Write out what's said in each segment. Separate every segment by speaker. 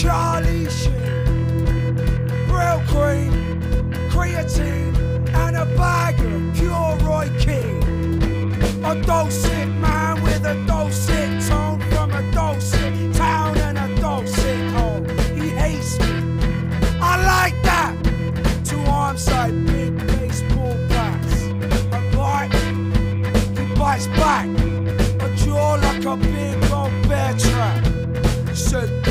Speaker 1: Charlie Sheen, Brylcreem, creatine, and a bag of pure Roy King. A dulcet man with a dulcet tone from a dulcet town and a dulcet home. He hates me. I like that. Two arms like big baseball bats. A bite, he bites back. A jaw like a big old bear trap. He said,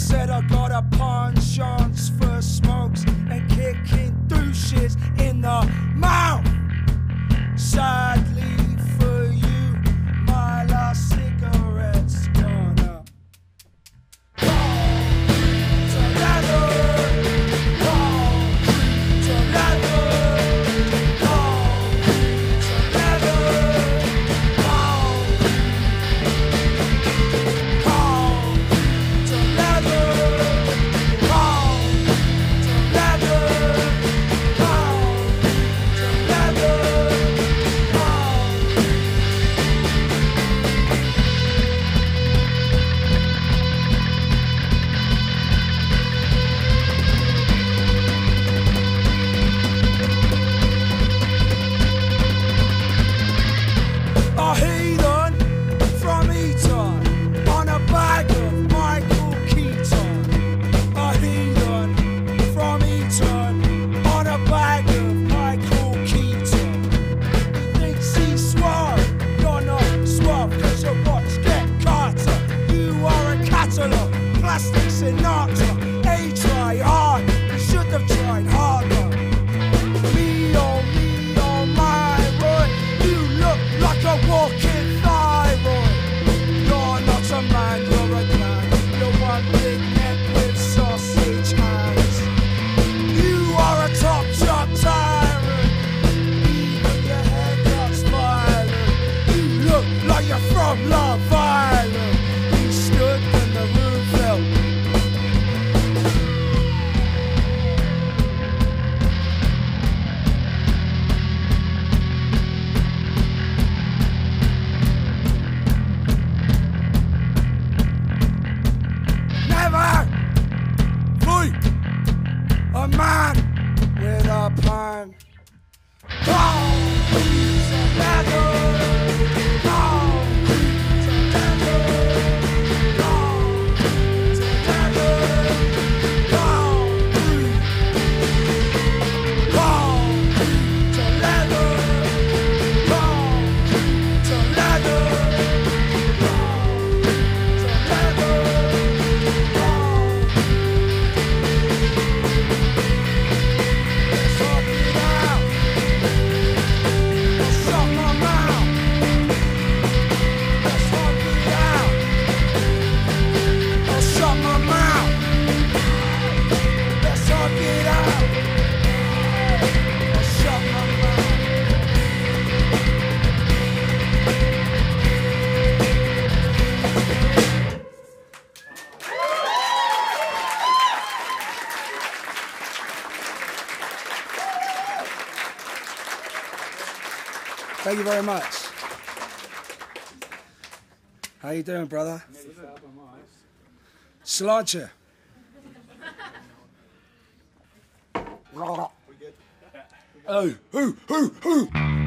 Speaker 1: said I got a penchant for smokes and kicking douches in the mouth. Sadly a man with a plan. Concrete together, concrete Thank you very much. How you doing, brother? Sláinte. Oh, who, who, who?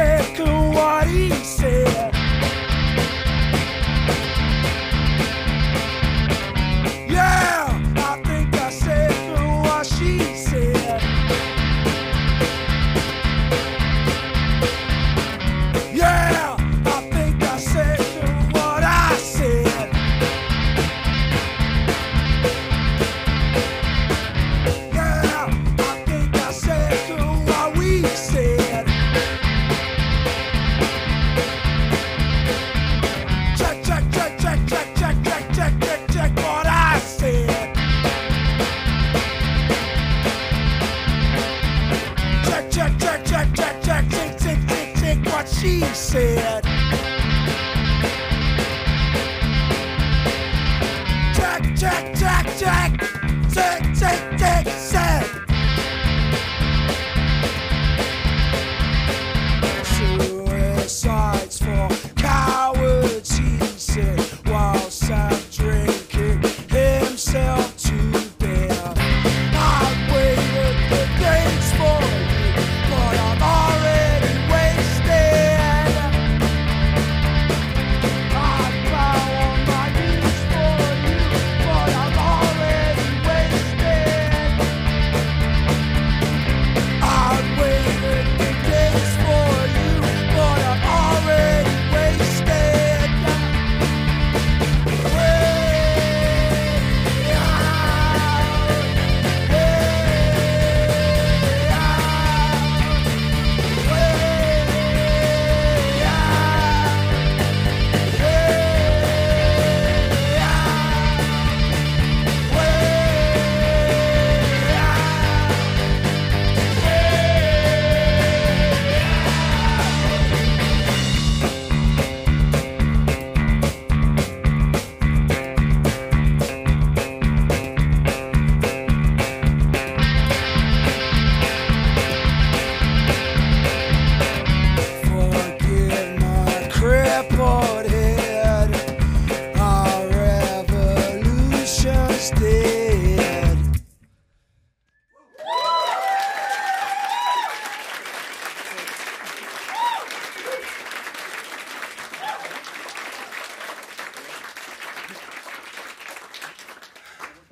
Speaker 1: circle she said.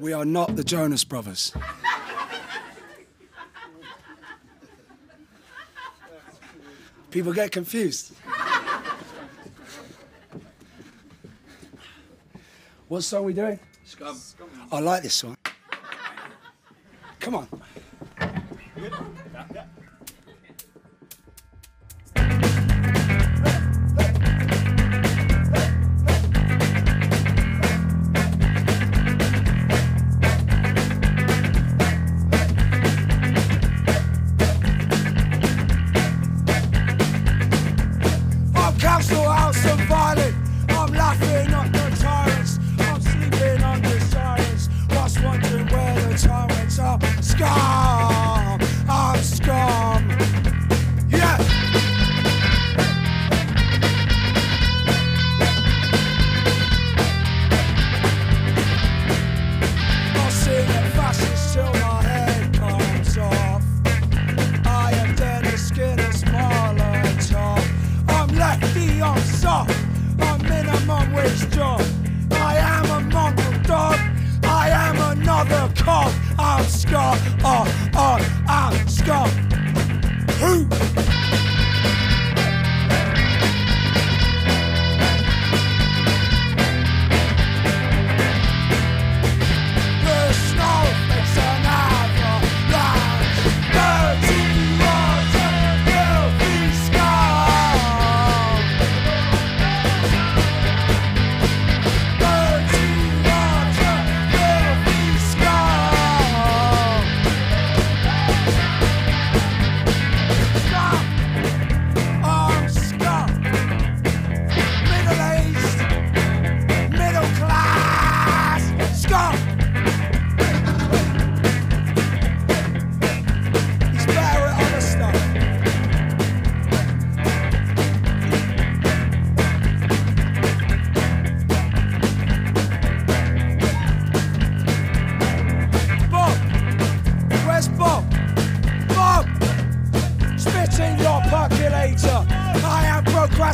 Speaker 1: We are not the Jonas Brothers. People get confused. what song are we doing?
Speaker 2: Scum. Scum.
Speaker 1: I like this one. Come on.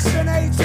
Speaker 1: Procrastinator.